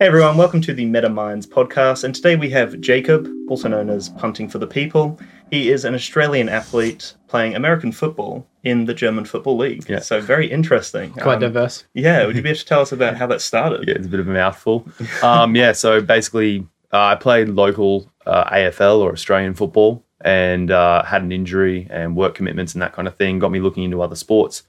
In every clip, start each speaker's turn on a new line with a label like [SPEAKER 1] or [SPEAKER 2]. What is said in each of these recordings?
[SPEAKER 1] Hey everyone, welcome to the Meta Minds podcast. And today we have Jacob, also known as Punting for the People. He is an Australian athlete playing American football in the German Football League.
[SPEAKER 2] Yeah.
[SPEAKER 1] So very interesting.
[SPEAKER 3] Quite
[SPEAKER 1] Um,
[SPEAKER 3] diverse.
[SPEAKER 1] Yeah, would you be able to tell us about how that started?
[SPEAKER 2] Yeah, it's a bit of a mouthful. Um, yeah, so basically, uh, I played local uh, AFL or Australian football and uh, had an injury and work commitments and that kind of thing. Got me looking into other sports.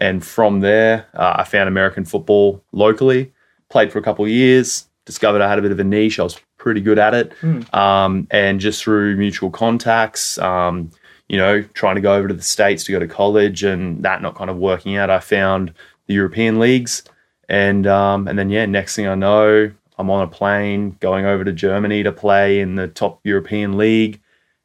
[SPEAKER 2] And from there, uh, I found American football locally, played for a couple of years, discovered I had a bit of a niche. I was pretty good at it. Um, and just through mutual contacts, um, you know, trying to go over to the States to go to college and that not kind of working out, I found the European leagues. And um, and then yeah, next thing I know, I'm on a plane going over to Germany to play in the top European league,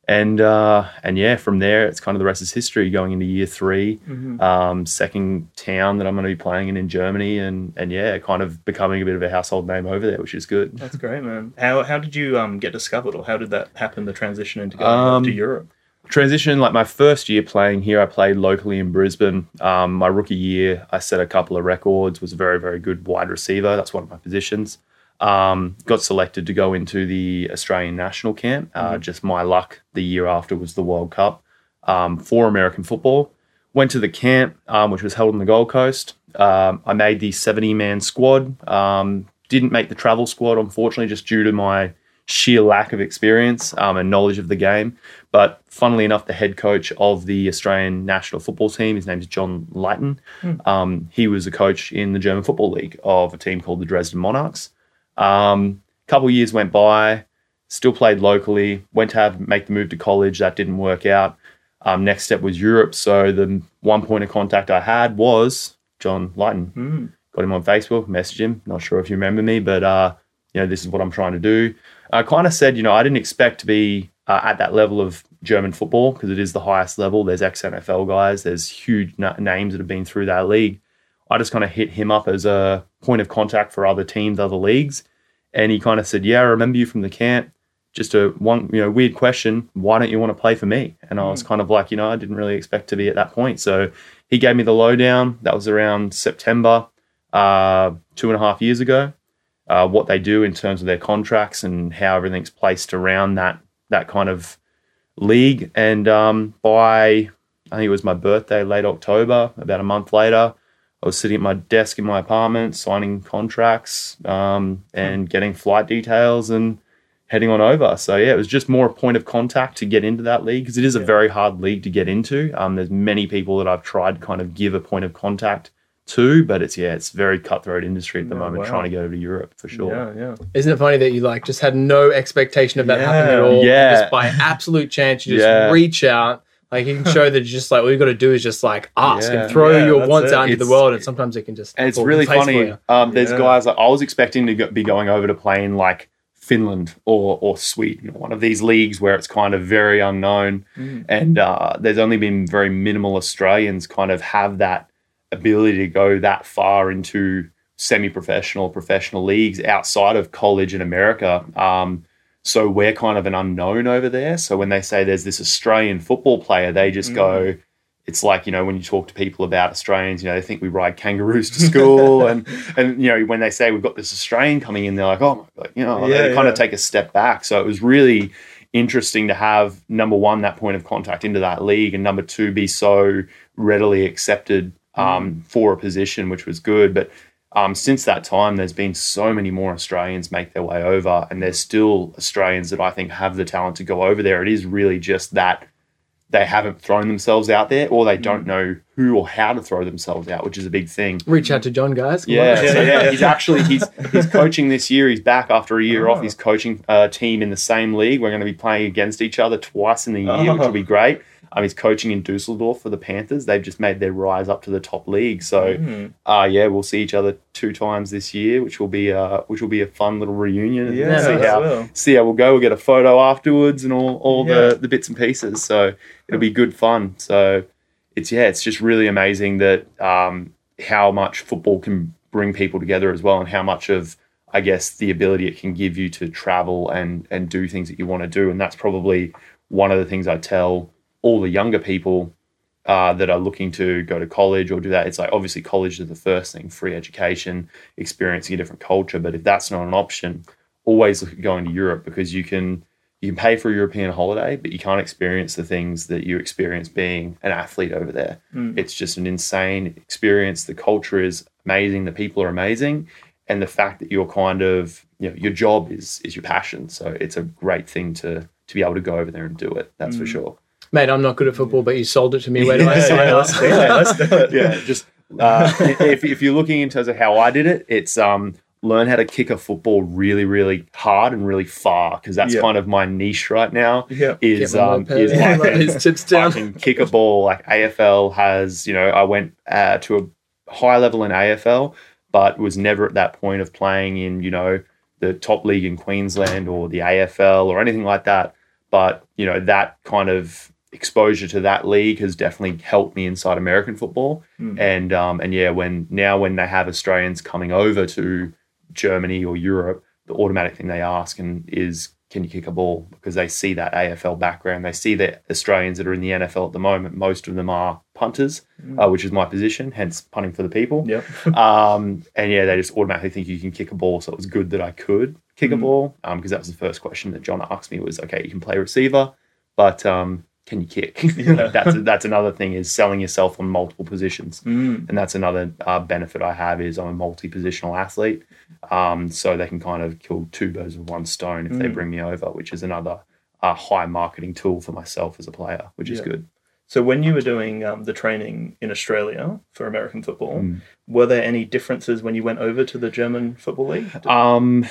[SPEAKER 2] and uh, and yeah, from there it's kind of the rest is history. Going into year 3
[SPEAKER 1] Mhm.
[SPEAKER 2] um, second town that I'm going to be playing in in Germany, and and yeah, kind of becoming a bit of a household name over there, which is good.
[SPEAKER 1] That's great, man. How how did you um get discovered, or how did that happen? The transition into going
[SPEAKER 2] Um,
[SPEAKER 1] to Europe.
[SPEAKER 2] transition like my first year playing here i played locally in brisbane um, my rookie year i set a couple of records was a very very good wide receiver that's one of my positions um, got selected to go into the australian national camp uh, just my luck the year after was the world cup um, for american football went to the camp um, which was held on the gold coast um, i made the 70 man squad um, didn't make the travel squad unfortunately just due to my sheer lack of experience um, and knowledge of the game but funnily enough, the head coach of the Australian national football team, his name is John Leighton. Um, he was a coach in the German Football League of a team called the Dresden Monarchs. Um, couple years went by, still played locally, went to have make the move to college. That didn't work out. Um, next step was Europe. So the one point of contact I had was John Leighton.
[SPEAKER 1] Mm.
[SPEAKER 2] Got him on Facebook, messaged him. Not sure if you remember me, but uh, you know this is what I'm trying to do. I kind of said, you know, I didn't expect to be uh, at that level of German football because it is the highest level. There's ex NFL guys. There's huge na- names that have been through that league. I just kind of hit him up as a point of contact for other teams, other leagues, and he kind of said, "Yeah, I remember you from the camp." Just a one, you know, weird question. Why don't you want to play for me? And I was kind of like, you know, I didn't really expect to be at that point. So he gave me the lowdown. That was around September, uh, two and a half years ago. Uh, what they do in terms of their contracts and how everything's placed around that that kind of league. And um, by I think it was my birthday, late October, about a month later, I was sitting at my desk in my apartment, signing contracts um, and getting flight details and heading on over. So yeah, it was just more a point of contact to get into that league because it is a very hard league to get into. Um, there's many people that I've tried to kind of give a point of contact to, but it's yeah, it's very cutthroat industry at the
[SPEAKER 1] Oh,
[SPEAKER 2] moment
[SPEAKER 1] wow.
[SPEAKER 2] trying to get over to Europe for sure.
[SPEAKER 1] Yeah, yeah.
[SPEAKER 3] Isn't it funny that you like just had no expectation of that
[SPEAKER 1] Yeah.
[SPEAKER 3] happening at all?
[SPEAKER 2] Yeah.
[SPEAKER 3] Just by absolute chance, you just
[SPEAKER 2] Yeah.
[SPEAKER 3] reach out. Like you can show that just like all you got to do is just like ask
[SPEAKER 2] Yeah.
[SPEAKER 3] and throw
[SPEAKER 1] Yeah,
[SPEAKER 3] your wants
[SPEAKER 1] it.
[SPEAKER 3] out into the world, and sometimes it can just.
[SPEAKER 2] And it's really
[SPEAKER 3] into place for
[SPEAKER 2] funny.
[SPEAKER 3] you.
[SPEAKER 2] Um, there's
[SPEAKER 1] Yeah.
[SPEAKER 2] guys like I was expecting to go, be going over to play in like Finland or or Sweden, one of these leagues where it's kind of very unknown,
[SPEAKER 1] Mm.
[SPEAKER 2] and uh, there's only been very minimal Australians kind of have that ability to go that far into semi-professional, professional leagues outside of college in America. Um, so we're kind of an unknown over there. So when they say there's this Australian football player, they just go, it's like you know when you talk to people about Australians, you know they think we ride kangaroos to school, and and you know when they say we've got this Australian coming in, they're like, oh my god, you know,
[SPEAKER 1] Yeah,
[SPEAKER 2] they kind of take a step back. So it was really interesting to have number one that point of contact into that league, and number two be so readily accepted um, for a position, which was good. But um, since that time, there's been so many more Australians make their way over, and there's still Australians that I think have the talent to go over there. It is really just that they haven't thrown themselves out there, or they don't know who or how to throw themselves out, which is a big thing.
[SPEAKER 3] Reach out to John, guys. Come
[SPEAKER 2] Yeah,
[SPEAKER 3] on.
[SPEAKER 2] so
[SPEAKER 1] Yeah.
[SPEAKER 2] yeah, he's actually he's he's coaching this year. He's back after a year
[SPEAKER 1] Oh.
[SPEAKER 2] off. He's coaching a team in the same league. We're going to be playing against each other twice in the year, which
[SPEAKER 1] Oh.
[SPEAKER 2] will be great. Um, he's coaching in Dusseldorf for the Panthers. They've just made their rise up to the top league. So,
[SPEAKER 1] Mm.
[SPEAKER 2] uh, yeah, we'll see each other two times this year, which will be uh, which will be a fun little reunion. and
[SPEAKER 1] Yeah,
[SPEAKER 2] see how
[SPEAKER 1] well.
[SPEAKER 2] see how we'll go. We'll get a photo afterwards and all, all
[SPEAKER 1] Yeah.
[SPEAKER 2] the, the bits and pieces. So it'll be good fun. So it's yeah, it's just really amazing that um, how much football can bring people together as well, and how much of I guess the ability it can give you to travel and and do things that you want to do. And that's probably one of the things I tell all the younger people uh, that are looking to go to college or do that, it's like obviously college is the first thing, free education, experiencing a different culture. But if that's not an option, always look at going to Europe because you can you can pay for a European holiday, but you can't experience the things that you experience being an athlete over there.
[SPEAKER 1] Mm.
[SPEAKER 2] It's just an insane experience. The culture is amazing. The people are amazing, and the fact that you're kind of you know your job is is your passion. So it's a great thing to to be able to go over there and do it. That's for
[SPEAKER 1] Mm.
[SPEAKER 2] sure.
[SPEAKER 3] Mate, I'm not good at football, but you sold it to me. Where do I
[SPEAKER 1] Yeah,
[SPEAKER 3] sign
[SPEAKER 1] yeah,
[SPEAKER 3] up?
[SPEAKER 1] let's do it. Let's do it.
[SPEAKER 2] yeah, just uh, if if you're looking in terms of how I did it, it's um learn how to kick a football really really hard and really far because that's
[SPEAKER 1] Yeah.
[SPEAKER 2] kind of my niche right now.
[SPEAKER 1] Yeah.
[SPEAKER 2] Is um is like
[SPEAKER 3] his tips
[SPEAKER 2] I
[SPEAKER 3] down.
[SPEAKER 2] can kick a ball like AFL has. You know, I went uh, to a high level in AFL, but was never at that point of playing in you know the top league in Queensland or the AFL or anything like that. But you know that kind of exposure to that league has definitely helped me inside American football.
[SPEAKER 1] Mm.
[SPEAKER 2] And um, and yeah, when now when they have Australians coming over to Germany or Europe, the automatic thing they ask and is can you kick a ball because they see that AFL background. They see that Australians that are in the NFL at the moment, most of them are punters,
[SPEAKER 1] Mm.
[SPEAKER 2] uh, which is my position, hence punting for the people.
[SPEAKER 1] Yep.
[SPEAKER 2] Um, and yeah, they just automatically think you can kick a ball. So it was good that I could kick a
[SPEAKER 1] Mm.
[SPEAKER 2] ball because that was the first question that John asked me was, okay, you can play receiver, but um, can you kick?
[SPEAKER 1] Yeah.
[SPEAKER 2] that's that's another thing is selling yourself on multiple positions,
[SPEAKER 1] Mm.
[SPEAKER 2] and that's another uh, benefit I have is I'm a multi-positional athlete, um, so they can kind of kill two birds with one stone if they
[SPEAKER 1] Mm.
[SPEAKER 2] bring me over, which is another uh, high marketing tool for myself as a player, which is good.
[SPEAKER 1] So when you were doing um, the training in Australia for American football,
[SPEAKER 2] Mm.
[SPEAKER 1] were there any differences when you went over to the German football league?
[SPEAKER 2] Um,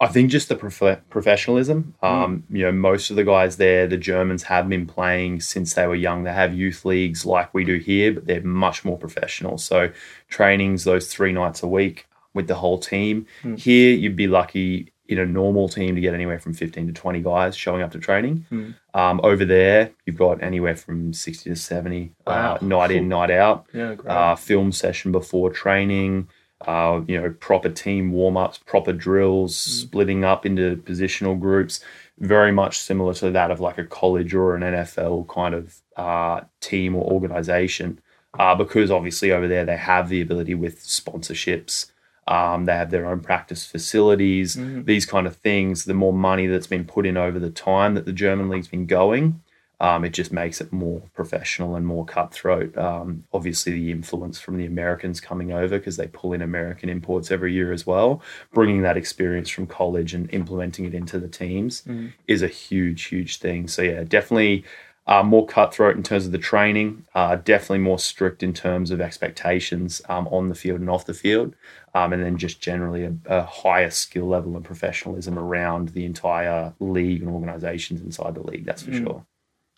[SPEAKER 2] I think just the prof- professionalism. Um, You know, most of the guys there, the Germans have been playing since they were young. They have youth leagues like we do here, but they're much more professional. So trainings those three nights a week with the whole team.
[SPEAKER 1] Mm.
[SPEAKER 2] Here, you'd be lucky in a normal team to get anywhere from 15 to 20 guys showing up to training.
[SPEAKER 1] Mm.
[SPEAKER 2] Um, over there, you've got anywhere from 60 to 70
[SPEAKER 1] Wow.
[SPEAKER 2] uh, night in, night out
[SPEAKER 1] yeah,
[SPEAKER 2] uh, film session before training, uh, you know, proper team warm ups, proper drills, splitting up into positional groups, very much similar to that of like a college or an NFL kind of uh, team or organization. Uh, because obviously over there they have the ability with sponsorships, um, they have their own practice facilities,
[SPEAKER 1] Mhm.
[SPEAKER 2] these kind of things. The more money that's been put in over the time that the German league's been going, um, it just makes it more professional and more cutthroat. Um, obviously, the influence from the Americans coming over because they pull in American imports every year as well, bringing that experience from college and implementing it into the teams
[SPEAKER 1] Mm.
[SPEAKER 2] is a huge, huge thing. So, yeah, definitely. Uh, more cutthroat in terms of the training, uh, definitely more strict in terms of expectations um, on the field and off the field, um, and then just generally a, a higher skill level and professionalism around the entire league and organizations inside the league. That's for
[SPEAKER 1] Mm.
[SPEAKER 2] sure.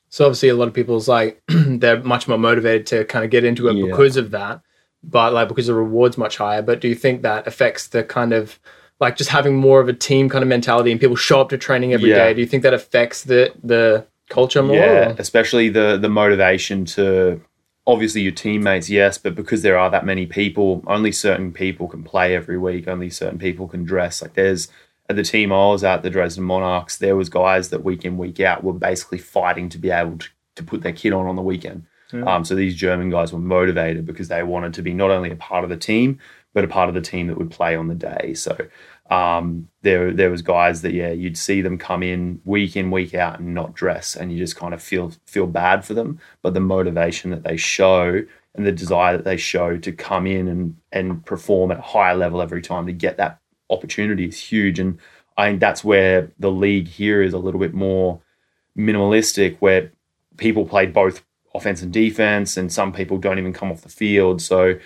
[SPEAKER 3] So obviously, a lot of people's like they're much more motivated to kind of get into it
[SPEAKER 2] Yeah.
[SPEAKER 3] because of that, but like because the reward's much higher. But do you think that affects the kind of like just having more of a team kind of mentality and people show up to training every day?
[SPEAKER 2] Yeah.
[SPEAKER 3] Do you think that affects the the culture more?
[SPEAKER 2] Yeah,
[SPEAKER 3] or-
[SPEAKER 2] especially the the motivation to obviously your teammates, yes, but because there are that many people, only certain people can play every week. Only certain people can dress. Like there's at the team I was at, the Dresden Monarchs, there was guys that week in week out were basically fighting to be able to, to put their kid on on the weekend.
[SPEAKER 1] Yeah.
[SPEAKER 2] Um, so these German guys were motivated because they wanted to be not only a part of the team, but a part of the team that would play on the day. So um, there there was guys that yeah you'd see them come in week in week out and not dress, and you just kind of feel feel bad for them. But the motivation that they show and the desire that they show to come in and and perform at a higher level every time to get that opportunity is huge. And I think that's where the league here is a little bit more minimalistic, where people play both offense and defense, and some people don't even come off the field. So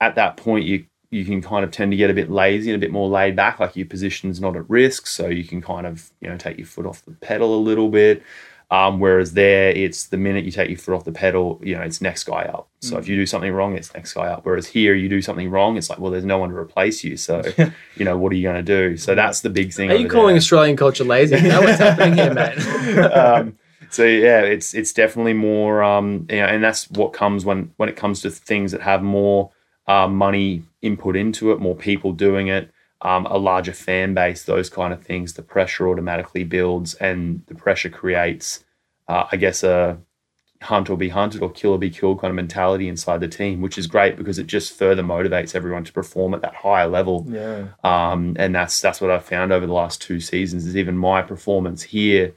[SPEAKER 2] at that point, you you can kind of tend to get a bit lazy and a bit more laid back, like your position's not at risk, so you can kind of you know take your foot off the pedal a little bit. Um, whereas there, it's the minute you take your foot off the pedal, you know, it's next guy up. So if you do something wrong, it's next guy up. Whereas here, you do something wrong, it's like, well, there's no one to replace you. So, you know, what are you going to do? So that's the big thing.
[SPEAKER 3] Are you calling
[SPEAKER 2] there.
[SPEAKER 3] Australian culture lazy? Is that what's happening here, mate?
[SPEAKER 2] um, so yeah, it's it's definitely more, um, you know, and that's what comes when when it comes to things that have more uh, money input into it, more people doing it, um, a larger fan base, those kind of things. The pressure automatically builds, and the pressure creates, uh, I guess, a hunt or be hunted or kill or be killed kind of mentality inside the team, which is great because it just further motivates everyone to perform at that higher level.
[SPEAKER 1] Yeah.
[SPEAKER 2] Um, and that's that's what I've found over the last two seasons is even my performance here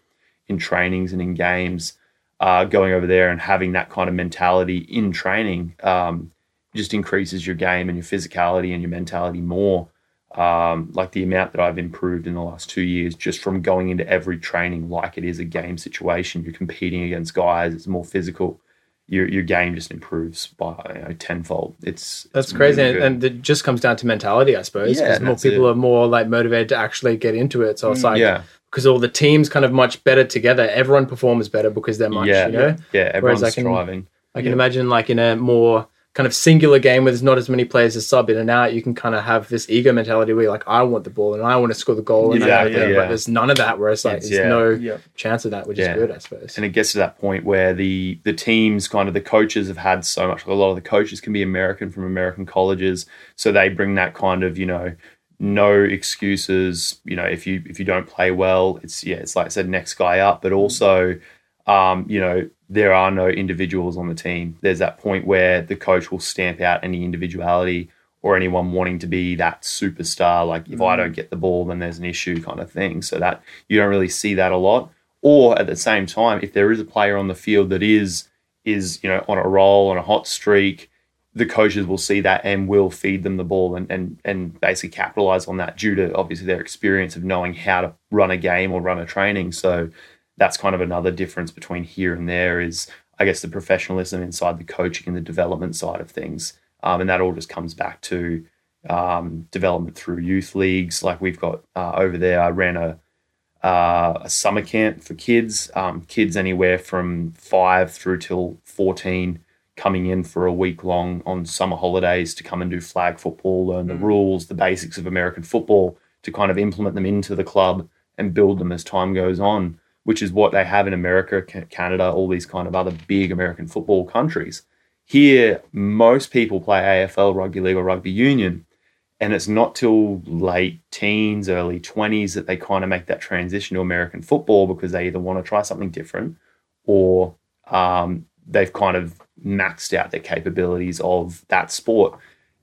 [SPEAKER 2] in trainings and in games, uh, going over there and having that kind of mentality in training um, just increases your game and your physicality and your mentality more. Um, like the amount that I've improved in the last two years just from going into every training like it is a game situation. You're competing against guys, it's more physical. Your, your game just improves by you know, tenfold. It's
[SPEAKER 3] That's
[SPEAKER 2] it's
[SPEAKER 3] crazy,
[SPEAKER 2] really
[SPEAKER 3] and, and it just comes down to mentality, I suppose.
[SPEAKER 2] Yeah,
[SPEAKER 3] Because more people
[SPEAKER 2] it.
[SPEAKER 3] are more like motivated to actually get into it. So it's like
[SPEAKER 2] yeah,
[SPEAKER 3] because all the teams kind of much better together. Everyone performs better because they're much.
[SPEAKER 2] yeah,
[SPEAKER 3] You know,
[SPEAKER 2] yeah. Everyone's
[SPEAKER 3] I can-
[SPEAKER 2] striving.
[SPEAKER 3] I can
[SPEAKER 1] Yeah.
[SPEAKER 3] imagine like in a more kind of singular game where there's not as many players to sub in and out, you can kind of have this ego mentality where you're like, I want the ball and I want to score the goal. And
[SPEAKER 2] Exactly,
[SPEAKER 3] I
[SPEAKER 2] yeah.
[SPEAKER 3] But there's none of that. Whereas like
[SPEAKER 2] It's-
[SPEAKER 3] there's
[SPEAKER 2] yeah.
[SPEAKER 3] no
[SPEAKER 1] Yeah.
[SPEAKER 3] chance of that, which
[SPEAKER 2] Yeah.
[SPEAKER 3] is good, I suppose.
[SPEAKER 2] and it gets to that point where the the teams kind of the coaches have had so much a lot of the coaches can be american from american colleges so they bring that kind of you know no excuses you know if you if you don't play well it's yeah it's like i said next guy up but also um you know there are no individuals on the team. There's that point where the coach will stamp out any individuality or anyone wanting to be that superstar like if i mm. don't get the ball then there's an issue kind of thing. So that you don't really see that a lot. Or at the same time if there is a player on the field that is is you know on a roll on a hot streak the coaches will see that and will feed them the ball and and, and basically capitalize on that due to obviously their experience of knowing how to run a game or run a training. So that's kind of another difference between here and there is i guess the professionalism inside the coaching and the development side of things. Um, and that all just comes back to um, development through youth leagues. Like we've got uh, over there i ran a uh, a summer camp for kids, um, kids anywhere from five through till 14 coming in for a week long on summer holidays to come and do flag football, learn the rules, the basics of American football, to kind of implement them into the club and build them as time goes on, which is what they have in America, Canada, all these kind of other big American football countries. Here, most people play AFL, rugby league, or rugby union and it's not till late teens, early 20s that they kind of make that transition to American football because they either want to try something different or um, they've kind of maxed out their capabilities of that sport.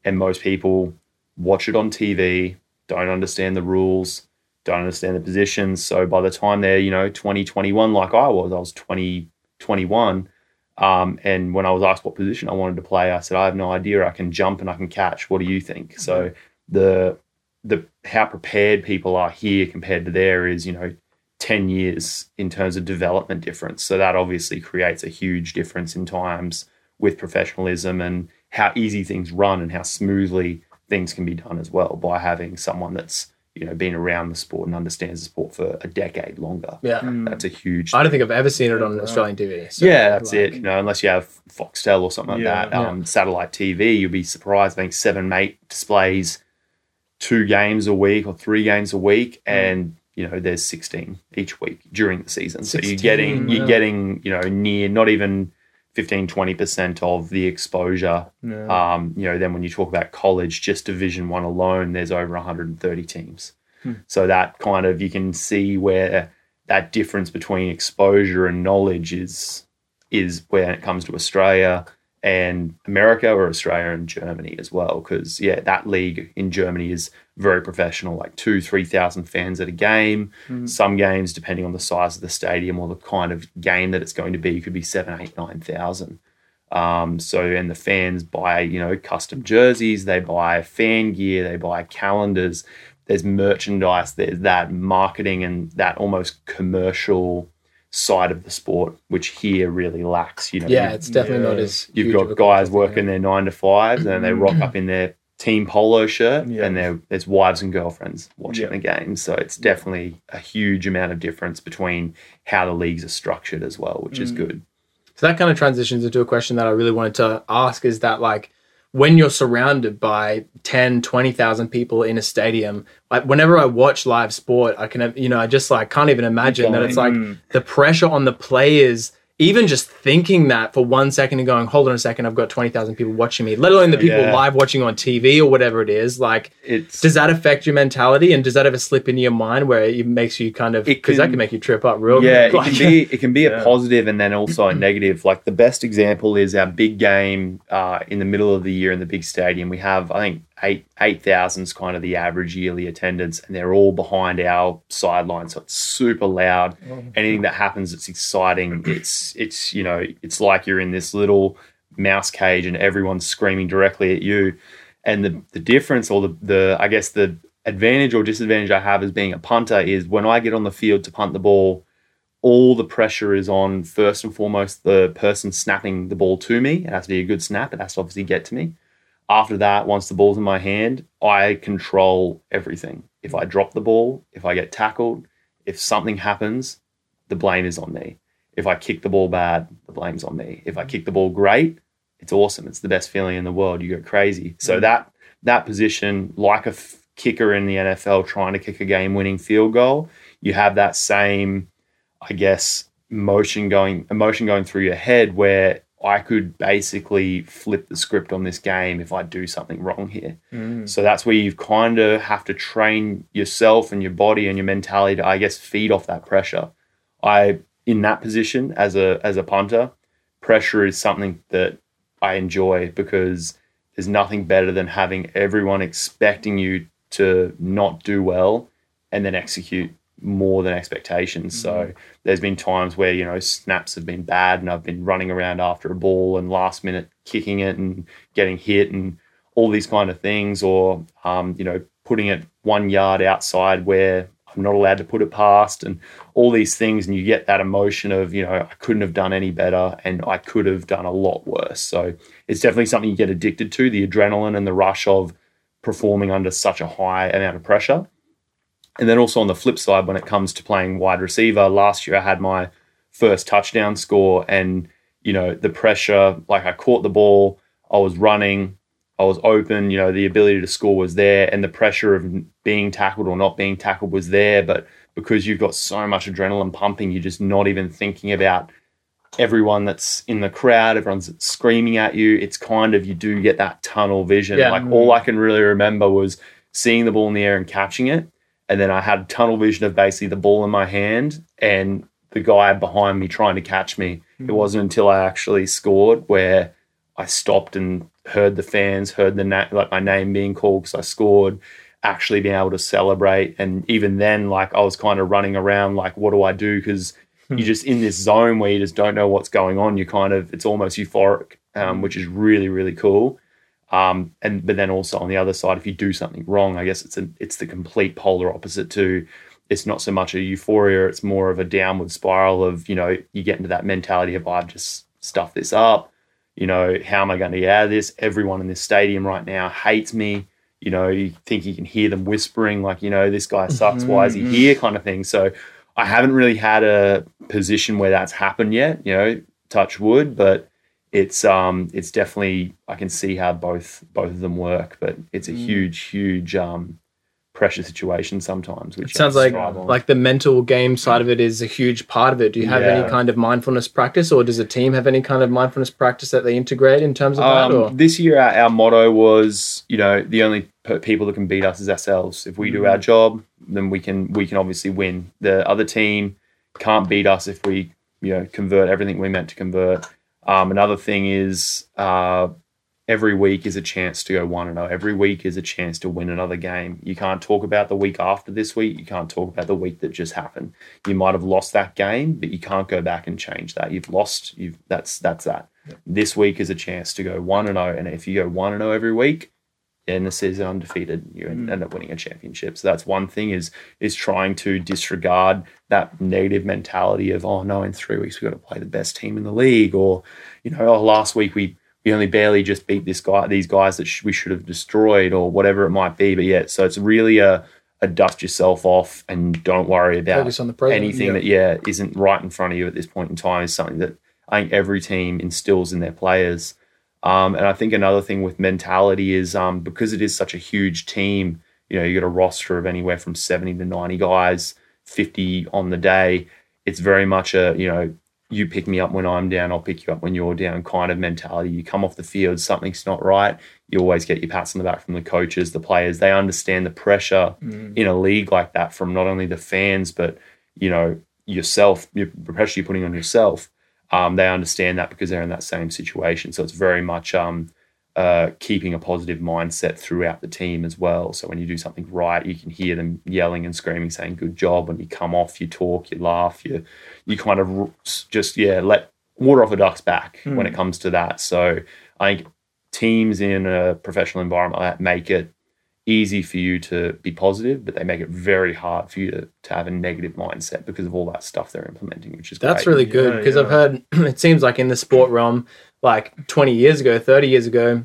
[SPEAKER 2] And most people watch it on TV, don't understand the rules, don't understand the positions. So by the time they're, you know, 20, 21, like I was, I was 20, 21. Um, and when I was asked what position I wanted to play, I said, I have no idea. I can jump and I can catch. What do you think? So the the how prepared people are here compared to there is, you know, 10 years in terms of development difference. So that obviously creates a huge difference in times with professionalism and how easy things run and how smoothly things can be done as well by having someone that's, you know, been around the sport and understands the sport for a decade longer.
[SPEAKER 3] Yeah.
[SPEAKER 2] That's a huge
[SPEAKER 3] I don't think I've ever seen it on
[SPEAKER 1] Right.
[SPEAKER 3] Australian TV. So,
[SPEAKER 2] yeah, that's
[SPEAKER 3] like,
[SPEAKER 2] it. You know, unless you have Foxtel or something like
[SPEAKER 1] Yeah.
[SPEAKER 2] that, um, satellite TV, you'll be surprised. I think 7mate displays, two games a week or three games a week, and you know, there's sixteen each week during the season. So you're
[SPEAKER 3] 16,
[SPEAKER 2] getting you're getting you know near not even 15 20 percent of the exposure. Um, you know, then when you talk about college, just Division One alone, there's over 130 teams. So that kind of you can see where that difference between exposure and knowledge is is when it comes to Australia and America or Australia and Germany as well. Because yeah, that league in Germany is very professional, like two, three thousand fans at a game. Some games, depending on the size of the stadium or the kind of game that it's going to be, could be seven, eight, nine thousand. Um, so and the fans buy, you know, custom jerseys, they buy fan gear, they buy calendars, there's merchandise, there's that marketing and that almost commercial side of the sport, which here really lacks. You know,
[SPEAKER 3] Yeah, it's definitely
[SPEAKER 1] Yeah.
[SPEAKER 3] not as.
[SPEAKER 2] you've
[SPEAKER 3] huge
[SPEAKER 2] got
[SPEAKER 3] of a
[SPEAKER 2] guys
[SPEAKER 3] culture thing,
[SPEAKER 2] working their nine to fives and they rock up in their team polo shirt
[SPEAKER 1] Yeah.
[SPEAKER 2] and there- there's wives and girlfriends watching
[SPEAKER 1] Yeah.
[SPEAKER 2] the game. So it's definitely a huge amount of difference between how the leagues are structured as well, which
[SPEAKER 1] Mm.
[SPEAKER 2] is good.
[SPEAKER 3] So that kind of transitions into a question that I really wanted to ask is that like when you're surrounded by 10, 20,000 people in a stadium, like whenever I watch live sport, I can, you know, I just like can't even imagine that it's like
[SPEAKER 1] Mm.
[SPEAKER 3] the pressure on the players even just thinking that for one second and going, hold on a second, I've got 20,000 people watching me, let alone the people
[SPEAKER 2] Yeah.
[SPEAKER 3] live watching on TV or whatever it is. Like,
[SPEAKER 2] It's
[SPEAKER 3] does that affect your mentality? And does that ever slip into your mind where it makes you kind of, because that
[SPEAKER 2] can-
[SPEAKER 3] make you trip up real
[SPEAKER 2] yeah,
[SPEAKER 3] quick.
[SPEAKER 2] it can be it can be
[SPEAKER 1] Yeah.
[SPEAKER 2] a positive and then also a negative. Like the best example is our big game uh, in the middle of the year in the big stadium. We have I think eight eight thousand is kind of the average yearly attendance, and they're all behind our sideline, so it's super loud. Oh, Anything that happens, it's exciting. It's it's you know it's like you're in this little mouse cage and everyone's screaming directly at you. And the the difference or the the I guess the advantage or disadvantage I have as being a punter is when I get on the field to punt the ball, all the pressure is on first and foremost the person snapping the ball to me. It has to be a good snap. It has to obviously get to me. After that, once the ball's in my hand, I control everything. If I drop the ball, if I get tackled, if something happens, the blame is on me. If I kick the ball bad, the blame's on me. If I kick the ball great, it's awesome. It's the best feeling in the world. You go crazy. So mm. that that position, like a f- kicker in the NFL trying to kick a game-winning field goal, you have that same, I guess, motion going emotion going through your head where I could basically flip the script on this game if I do something wrong here.
[SPEAKER 1] Mm.
[SPEAKER 2] So that's where you kind of have to train yourself and your body and your mentality to, I guess, feed off that pressure. I, in that position as a as a punter, pressure is something that I enjoy because there's nothing better than having everyone expecting you to not do well and then execute more than expectations. So there's been times where, you know, snaps have been bad and I've been running around after a ball and last minute kicking it and getting hit and all these kind of things, or, um, you know, putting it one yard outside where I'm not allowed to put it past and all these things. And you get that emotion of, you know, I couldn't have done any better and I could have done a lot worse. So it's definitely something you get addicted to the adrenaline and the rush of performing under such a high amount of pressure. And then also on the flip side, when it comes to playing wide receiver, last year I had my first touchdown score, and you know the pressure. Like I caught the ball, I was running, I was open. You know the ability to score was there, and the pressure of being tackled or not being tackled was there. But because you've got so much adrenaline pumping, you're just not even thinking about everyone that's in the crowd, everyone's screaming at you. It's kind of you do get that tunnel vision.
[SPEAKER 3] Yeah.
[SPEAKER 2] Like all I can really remember was seeing the ball in the air and catching it. And then I had tunnel vision of basically the ball in my hand and the guy behind me trying to catch me. It hmm. wasn't until I actually scored where I stopped and heard the fans, heard the na- like my name being called because I scored, actually being able to celebrate. And even then, like I was kind of running around, like, what do I do? Because hmm. you're just in this zone where you just don't know what's going on. You kind of, it's almost euphoric, um, hmm. which is really, really cool. Um, and but then also on the other side, if you do something wrong, I guess it's a, it's the complete polar opposite to. It's not so much a euphoria; it's more of a downward spiral of you know you get into that mentality of I've just stuffed this up. You know how am I going to get out of this? Everyone in this stadium right now hates me. You know you think you can hear them whispering like you know this guy sucks. Why is he
[SPEAKER 1] Mhm.
[SPEAKER 2] here? Kind of thing. So I haven't really had a position where that's happened yet. You know, touch wood, but it's um it's definitely I can see how both both of them work, but it's a
[SPEAKER 3] Mm.
[SPEAKER 2] huge huge um pressure situation sometimes. Which
[SPEAKER 3] It sounds like
[SPEAKER 2] on.
[SPEAKER 3] like the mental game side of it is a huge part of it. Do you have
[SPEAKER 2] Yeah.
[SPEAKER 3] any kind of mindfulness practice, or does a team have any kind of mindfulness practice that they integrate in terms of that? Or
[SPEAKER 2] Um, this year, our, our motto was, you know, the only people that can beat us is ourselves. If we do
[SPEAKER 3] Mm.
[SPEAKER 2] our job, then we can we can obviously win. The other team can't beat us if we, you know, convert everything we meant to convert. Um, another thing is uh, every week is a chance to go one and zero. Every week is a chance to win another game. You can't talk about the week after this week. You can't talk about the week that just happened. You might have lost that game, but you can't go back and change that. You've lost. You've that's that's that. This week is a chance to go one and zero, and if you go one and zero every week, in the season undefeated, you
[SPEAKER 1] Mm.
[SPEAKER 2] end up winning a championship. So that's one thing is is trying to disregard that negative mentality of oh no, in three weeks we've got to play the best team in the league, or you know, oh last week we we only barely just beat this guy, these guys that sh- we should have destroyed, or whatever it might be. But yeah, so it's really a a dust yourself off and don't worry about
[SPEAKER 3] focus on the
[SPEAKER 2] anything
[SPEAKER 3] Yeah.
[SPEAKER 2] that yeah isn't right in front of you at this point in time is something that I think every team instills in their players. Um, and I think another thing with mentality is um, because it is such a huge team. You know, you got a roster of anywhere from seventy to ninety guys, fifty on the day. It's very much a you know you pick me up when I'm down, I'll pick you up when you're down kind of mentality. You come off the field, something's not right. You always get your pats on the back from the coaches, the players. They understand the pressure in a league like that from not only the fans, but you know, yourself, the pressure you're putting on yourself. Um, they understand that because they're in that same situation. So it's very much um, uh, keeping a positive mindset throughout the team as well. So when you do something right, you can hear them yelling and screaming, saying "good job." When you come off, you talk, you laugh, you you kind of just yeah let water off a duck's back when it comes to that. So I think teams in a professional environment like that make it easy for you to be positive, but they make it very hard for you to, to have a negative mindset because of all that stuff they're implementing, which is
[SPEAKER 3] That's
[SPEAKER 2] great.
[SPEAKER 3] really good
[SPEAKER 1] Yeah,
[SPEAKER 3] because
[SPEAKER 1] yeah.
[SPEAKER 3] I've heard it seems like in the sport realm, like 20 years ago, 30 years ago,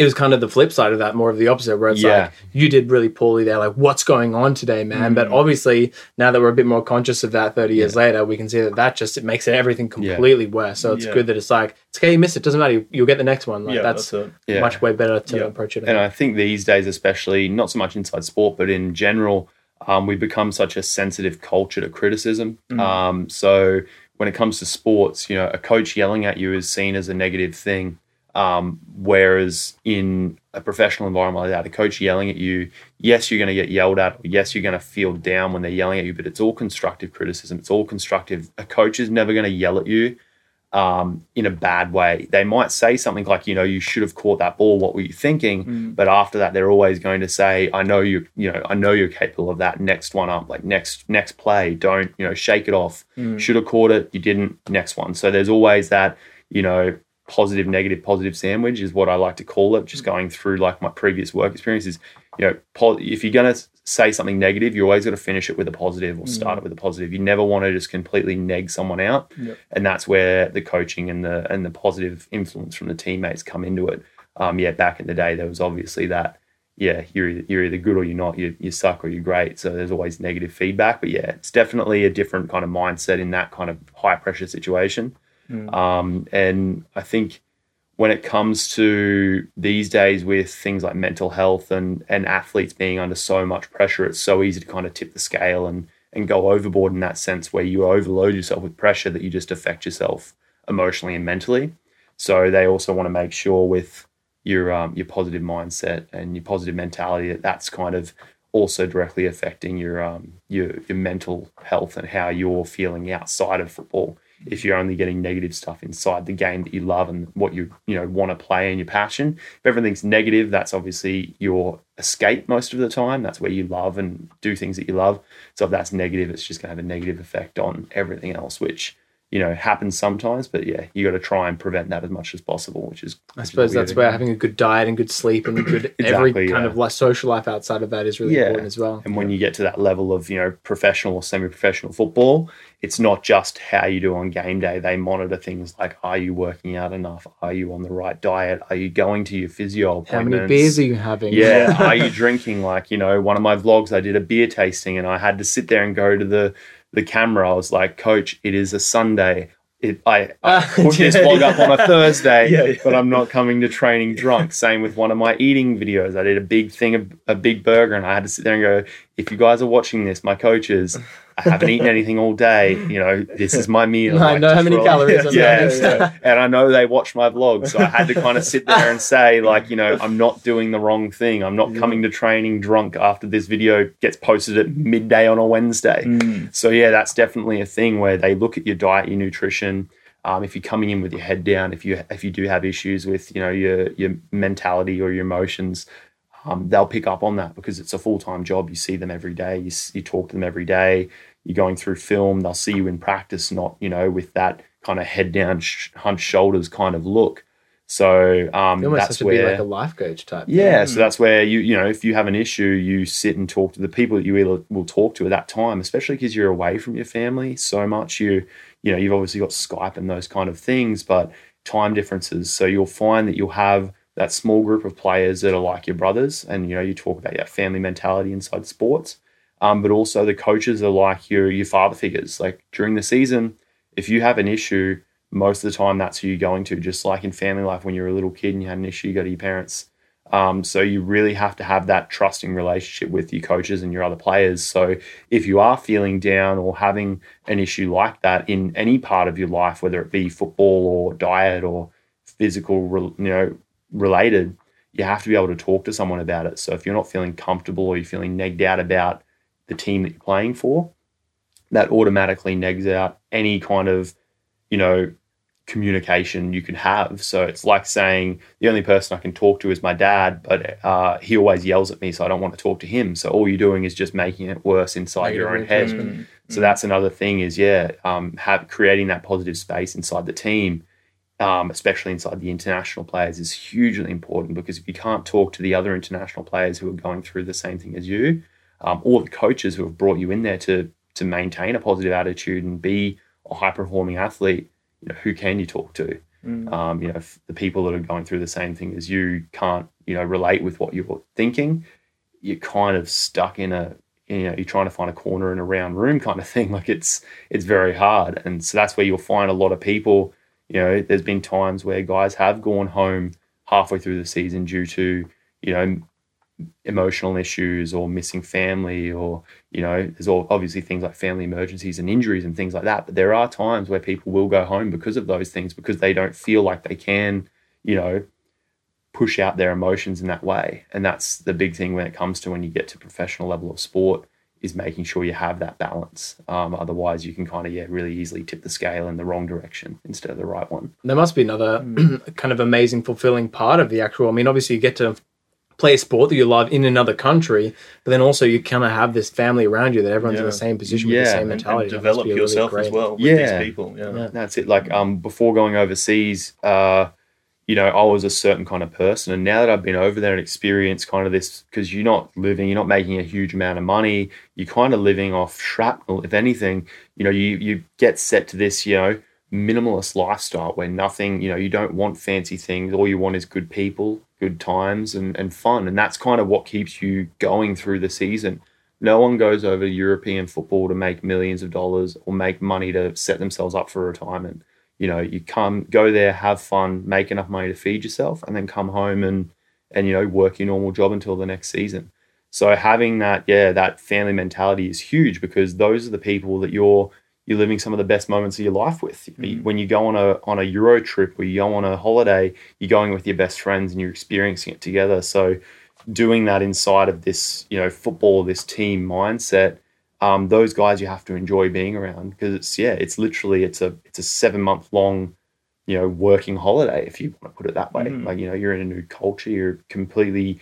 [SPEAKER 3] it was kind of the flip side of that, more of the opposite, where it's
[SPEAKER 2] Yeah.
[SPEAKER 3] like you did really poorly there. Like, what's going on today, man? But obviously, now that we're a bit more conscious of that 30 years later, we can see that that just it makes it everything
[SPEAKER 2] Yeah.
[SPEAKER 3] completely worse. So it's
[SPEAKER 1] Yeah.
[SPEAKER 3] good that it's like it's okay, you miss it, doesn't matter, you'll get the next one. Like
[SPEAKER 1] yeah,
[SPEAKER 3] that's,
[SPEAKER 1] that's.
[SPEAKER 2] Yeah.
[SPEAKER 3] much way better to
[SPEAKER 1] Yeah.
[SPEAKER 3] approach it.
[SPEAKER 2] And I think these days, especially not so much inside sport, but in general, um, we've become such a sensitive culture to criticism. Um, so when it comes to sports, you know, a coach yelling at you is seen as a negative thing. Um, whereas in a professional environment like that, a coach yelling at you, yes, you're going to get yelled at, or yes, you're going to feel down when they're yelling at you, but it's all constructive criticism. It's all constructive. A coach is never going to yell at you um, in a bad way. They might say something like, you know, you should have caught that ball. What were you thinking? But after that, they're always going to say, I know you, you know, I know you're capable of that. Next one up, like next next play. Don't you know, shake it off. Should have caught it. You didn't. Next one. So there's always that, you know, positive, negative, positive sandwich is what I like to call it. Just going through like my previous work experiences. You know, if you're gonna say something negative, you're always got to finish it with a positive or start it with a positive. You never want to just completely neg someone out
[SPEAKER 1] Yep.
[SPEAKER 2] and that's where the coaching and the and the positive influence from the teammates come into it. Um, yeah, back in the day, there was obviously that. Yeah, you're either, you're either good or you're not. You you suck or you're great. So there's always negative feedback. But yeah, it's definitely a different kind of mindset in that kind of high pressure situation. Um, and I think when it comes to these days with things like mental health and and athletes being under so much pressure, it's so easy to kind of tip the scale and and go overboard in that sense where you overload yourself with pressure that you just affect yourself emotionally and mentally. So they also want to make sure with your um, your positive mindset and your positive mentality that that's kind of also directly affecting your um, your your mental health and how you're feeling outside of football. If you're only getting negative stuff inside the game that you love and what you you know want to play and your passion, if everything's negative, that's obviously your escape most of the time. That's where you love and do things that you love. So if that's negative, it's just going to have a negative effect on everything else, which you know happens sometimes. But yeah, you got to try and prevent that as much as possible, which is
[SPEAKER 3] I suppose that's where having a good diet and good sleep and good every kind
[SPEAKER 2] yeah.
[SPEAKER 3] of like social life outside of that is really
[SPEAKER 2] Yeah.
[SPEAKER 3] important as well.
[SPEAKER 2] And when you get to that level of, you know, professional or semi-professional football, it's not just how you do on game day. They monitor things like, are you working out enough? Are you on the right diet? Are you going to your physio
[SPEAKER 3] How many beers are you having?
[SPEAKER 2] Yeah. are you drinking? Like, you know, one of my vlogs, I did a beer tasting and I had to sit there and go to the, the camera. I was like, coach, it is a Sunday. It, I, I ah, put this
[SPEAKER 1] Yeah,
[SPEAKER 2] up on a Thursday,
[SPEAKER 1] Yeah, yeah.
[SPEAKER 2] but I'm not coming to training drunk. Same with one of my eating videos. I did a big thing, of a big burger, and I had to sit there and go, if you guys are watching this, my coaches, I haven't eaten anything all day. You know, this is my meal.
[SPEAKER 3] I
[SPEAKER 2] Like,
[SPEAKER 3] know how many
[SPEAKER 2] roll-
[SPEAKER 3] calories I'm
[SPEAKER 2] yeah, yeah. and I know they watch my vlog, so I had to kind of sit there and say, like, you know, I'm not doing the wrong thing. I'm not coming to training drunk after this video gets posted at midday on a Wednesday.
[SPEAKER 1] Mm.
[SPEAKER 2] So yeah, that's definitely a thing where they look at your diet, your nutrition. Um, if you're coming in with your head down, if you if you do have issues with you know your your mentality or your emotions, um, they'll pick up on that because it's a full time job. You see them every day. You you talk to them every day. You're going through film. They'll see you in practice, not you know with that kind of head down, sh- hunched shoulders kind of look. So um,
[SPEAKER 3] You almost have
[SPEAKER 2] that's
[SPEAKER 3] to
[SPEAKER 2] where
[SPEAKER 3] be like a life coach type. thing.
[SPEAKER 2] yeah, so that's where you you know if you have an issue, you sit and talk to the people that you either will talk to at that time, especially because you're away from your family so much. You you know you've obviously got Skype and those kind of things, but time differences. So you'll find that you'll have that small group of players that are like your brothers, and you know you talk about your family mentality inside sports, um, but also the coaches are like your your father figures. Like during the season, if you have an issue, most of the time that's who you're going to. Just like in family life, when you're a little kid and you had an issue, you go to your parents. Um, so you really have to have that trusting relationship with your coaches and your other players. So if you are feeling down or having an issue like that in any part of your life, whether it be football or diet or physical, you know, related, you have to be able to talk to someone about it. So if you're not feeling comfortable or you're feeling negged out about the team that you're playing for, that automatically negs out any kind of, you know, communication you can have. So it's like saying the only person I can talk to is my dad, but uh, he always yells at me, so I don't want to talk to him. So all you're doing is just making it worse inside your own head.
[SPEAKER 1] Mm.
[SPEAKER 2] So that's another thing is yeah, um, have creating that positive space inside the team, um, especially inside the international players, is hugely important because if you can't talk to the other international players who are going through the same thing as you, um, or the coaches who have brought you in there to to maintain a positive attitude and be a high performing athlete, you know, who can you talk to?
[SPEAKER 1] Mm.
[SPEAKER 2] Um, you know, if the people that are going through the same thing as you can't, you know, relate with what you're thinking, you're kind of stuck in a, you know, you're trying to find a corner in a round room kind of thing. Like it's, it's very hard. And so that's where you'll find a lot of people, you know, there's been times where guys have gone home halfway through the season due to, you know, emotional issues or missing family or you know there's all obviously things like family emergencies and injuries and things like that but there are times where people will go home because of those things because they don't feel like they can you know push out their emotions in that way and that's the big thing when it comes to when you get to professional level of sport is making sure you have that balance um, otherwise you can kind of yeah really easily tip the scale in the wrong direction instead of the right one
[SPEAKER 3] There must be another kind of amazing, fulfilling part of the actual. I mean, obviously, you get to play a sport that you love in another country, but then also you kind of have this family around you that everyone's in the same position with the same
[SPEAKER 2] and-
[SPEAKER 1] and
[SPEAKER 3] mentality. That
[SPEAKER 1] develop
[SPEAKER 3] be really
[SPEAKER 1] yourself
[SPEAKER 3] great.
[SPEAKER 1] as well with
[SPEAKER 2] Yeah.
[SPEAKER 1] these people. Yeah.
[SPEAKER 3] Yeah.
[SPEAKER 2] That's it. Like um, before going overseas, uh, you know, I was a certain kind of person, and now that I've been over there and experienced kind of this, because you're not living, you're not making a huge amount of money. You're kind of living off shrapnel. If anything, you know, you you get set to this, you know, minimalist lifestyle where nothing, you know, you don't want fancy things. All you want is good people, good times, and and fun, and that's kind of what keeps you going through the season. No one goes over European football to make millions of dollars or make money to set themselves up for retirement. You know, you come go there, have fun, make enough money to feed yourself, and then come home and and you know work your normal job until the next season. So having that, yeah, that family mentality is huge because those are the people that you're you're living some of the best moments of your life with.
[SPEAKER 1] Mhm.
[SPEAKER 2] When you go on a on a Euro trip or you go on a holiday, you're going with your best friends and you're experiencing it together. So doing that inside of this, you know, football, this team mindset, um, those guys you have to enjoy being around because it's yeah, it's literally it's a it's a seven month long, you know, working holiday if you want to put it that way.
[SPEAKER 1] Mm.
[SPEAKER 2] Like you know, you're in a new culture, you're completely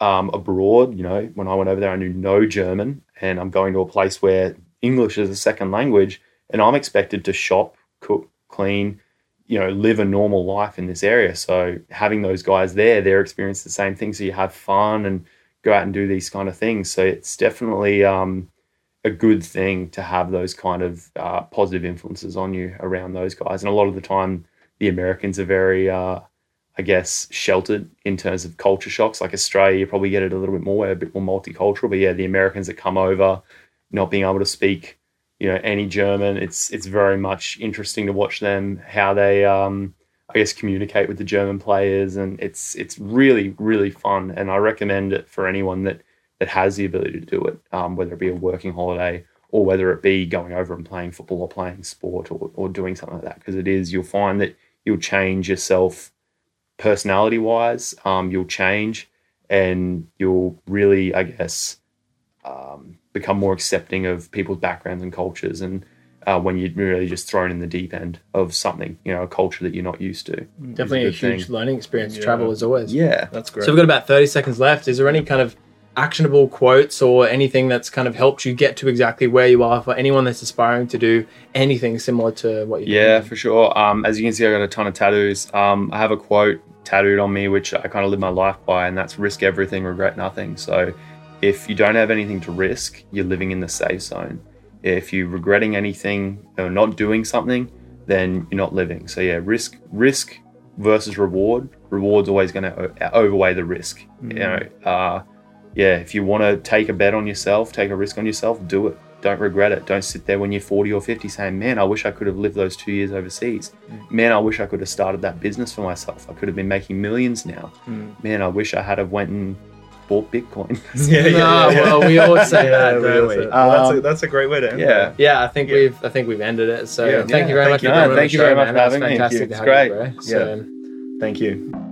[SPEAKER 2] um, abroad. You know, when I went over there, I knew no German, and I'm going to a place where English is a second language, and I'm expected to shop, cook, clean, you know, live a normal life in this area. So having those guys there, they're experiencing the same thing. So you have fun and go out and do these kind of things. So it's definitely um, a good thing to have those kind of uh, positive influences on you around those guys. And a lot of the time, the Americans are very, uh, I guess, sheltered in terms of culture shocks. Like Australia, you probably get it a little bit more, a bit more multicultural. But yeah, the Americans that come over, not being able to speak, you know, any German, it's it's very much interesting to watch them how they, um, I guess, communicate with the German players, and it's it's really really fun. And I recommend it for anyone that that has the ability to do it, um, whether it be a working holiday or whether it be going over and playing football or playing sport or, or doing something like that. Because it is, you'll find that you'll change yourself personality wise, um, you'll change and you'll really, I guess, um, become more accepting of people's backgrounds and cultures. And uh, when you're really just thrown in the deep end of something, you know, a culture that you're not used to.
[SPEAKER 3] Definitely a
[SPEAKER 2] a
[SPEAKER 3] huge
[SPEAKER 2] thing.
[SPEAKER 3] learning experience
[SPEAKER 1] Yeah.
[SPEAKER 3] travel is always.
[SPEAKER 2] Yeah.
[SPEAKER 1] That's great.
[SPEAKER 3] So we've got about 30 seconds left. Is there any kind of actionable quotes or anything that's kind of helped you get to exactly where you are for anyone that's aspiring to do anything similar to what you're
[SPEAKER 2] Yeah,
[SPEAKER 3] doing?
[SPEAKER 2] for sure. Um, as you can see, I got a ton of tattoos. Um, I have a quote tattooed on me, which I kind of live my life by, and that's risk everything, regret nothing. So if you don't have anything to risk, you're living in the safe zone. If you're regretting anything or not doing something, then you're not living. So yeah, risk, risk versus reward. Reward's always going to overweigh the risk. You know, uh, yeah. If you want to take a bet on yourself, take a risk on yourself, do it. don't regret it. Don't sit there when you're 40 or 50 saying, man, I wish I could have lived those two years overseas.
[SPEAKER 1] Mm.
[SPEAKER 2] Man, I wish I could have started that business for myself. I could have been making millions now.
[SPEAKER 1] Mm.
[SPEAKER 2] Man, I wish I had have went and bought Bitcoin.
[SPEAKER 1] Yeah, yeah, yeah, yeah.
[SPEAKER 3] well, we always say that,
[SPEAKER 1] we
[SPEAKER 3] don't
[SPEAKER 1] all
[SPEAKER 3] we?
[SPEAKER 1] say- well, that's, a,
[SPEAKER 2] Um,
[SPEAKER 1] that's a great way to end
[SPEAKER 2] yeah.
[SPEAKER 1] that.
[SPEAKER 3] Yeah, I think
[SPEAKER 1] Yeah.
[SPEAKER 3] we've I think we've ended it. So
[SPEAKER 1] Yeah.
[SPEAKER 3] thank
[SPEAKER 2] Yeah,
[SPEAKER 3] you very
[SPEAKER 1] thank
[SPEAKER 3] much
[SPEAKER 1] you. No,
[SPEAKER 2] thank
[SPEAKER 3] the
[SPEAKER 2] you
[SPEAKER 3] show,
[SPEAKER 2] very much
[SPEAKER 3] man.
[SPEAKER 2] for having me.
[SPEAKER 3] fantastic
[SPEAKER 2] It's great.
[SPEAKER 3] you, bro. So,
[SPEAKER 1] Thank you.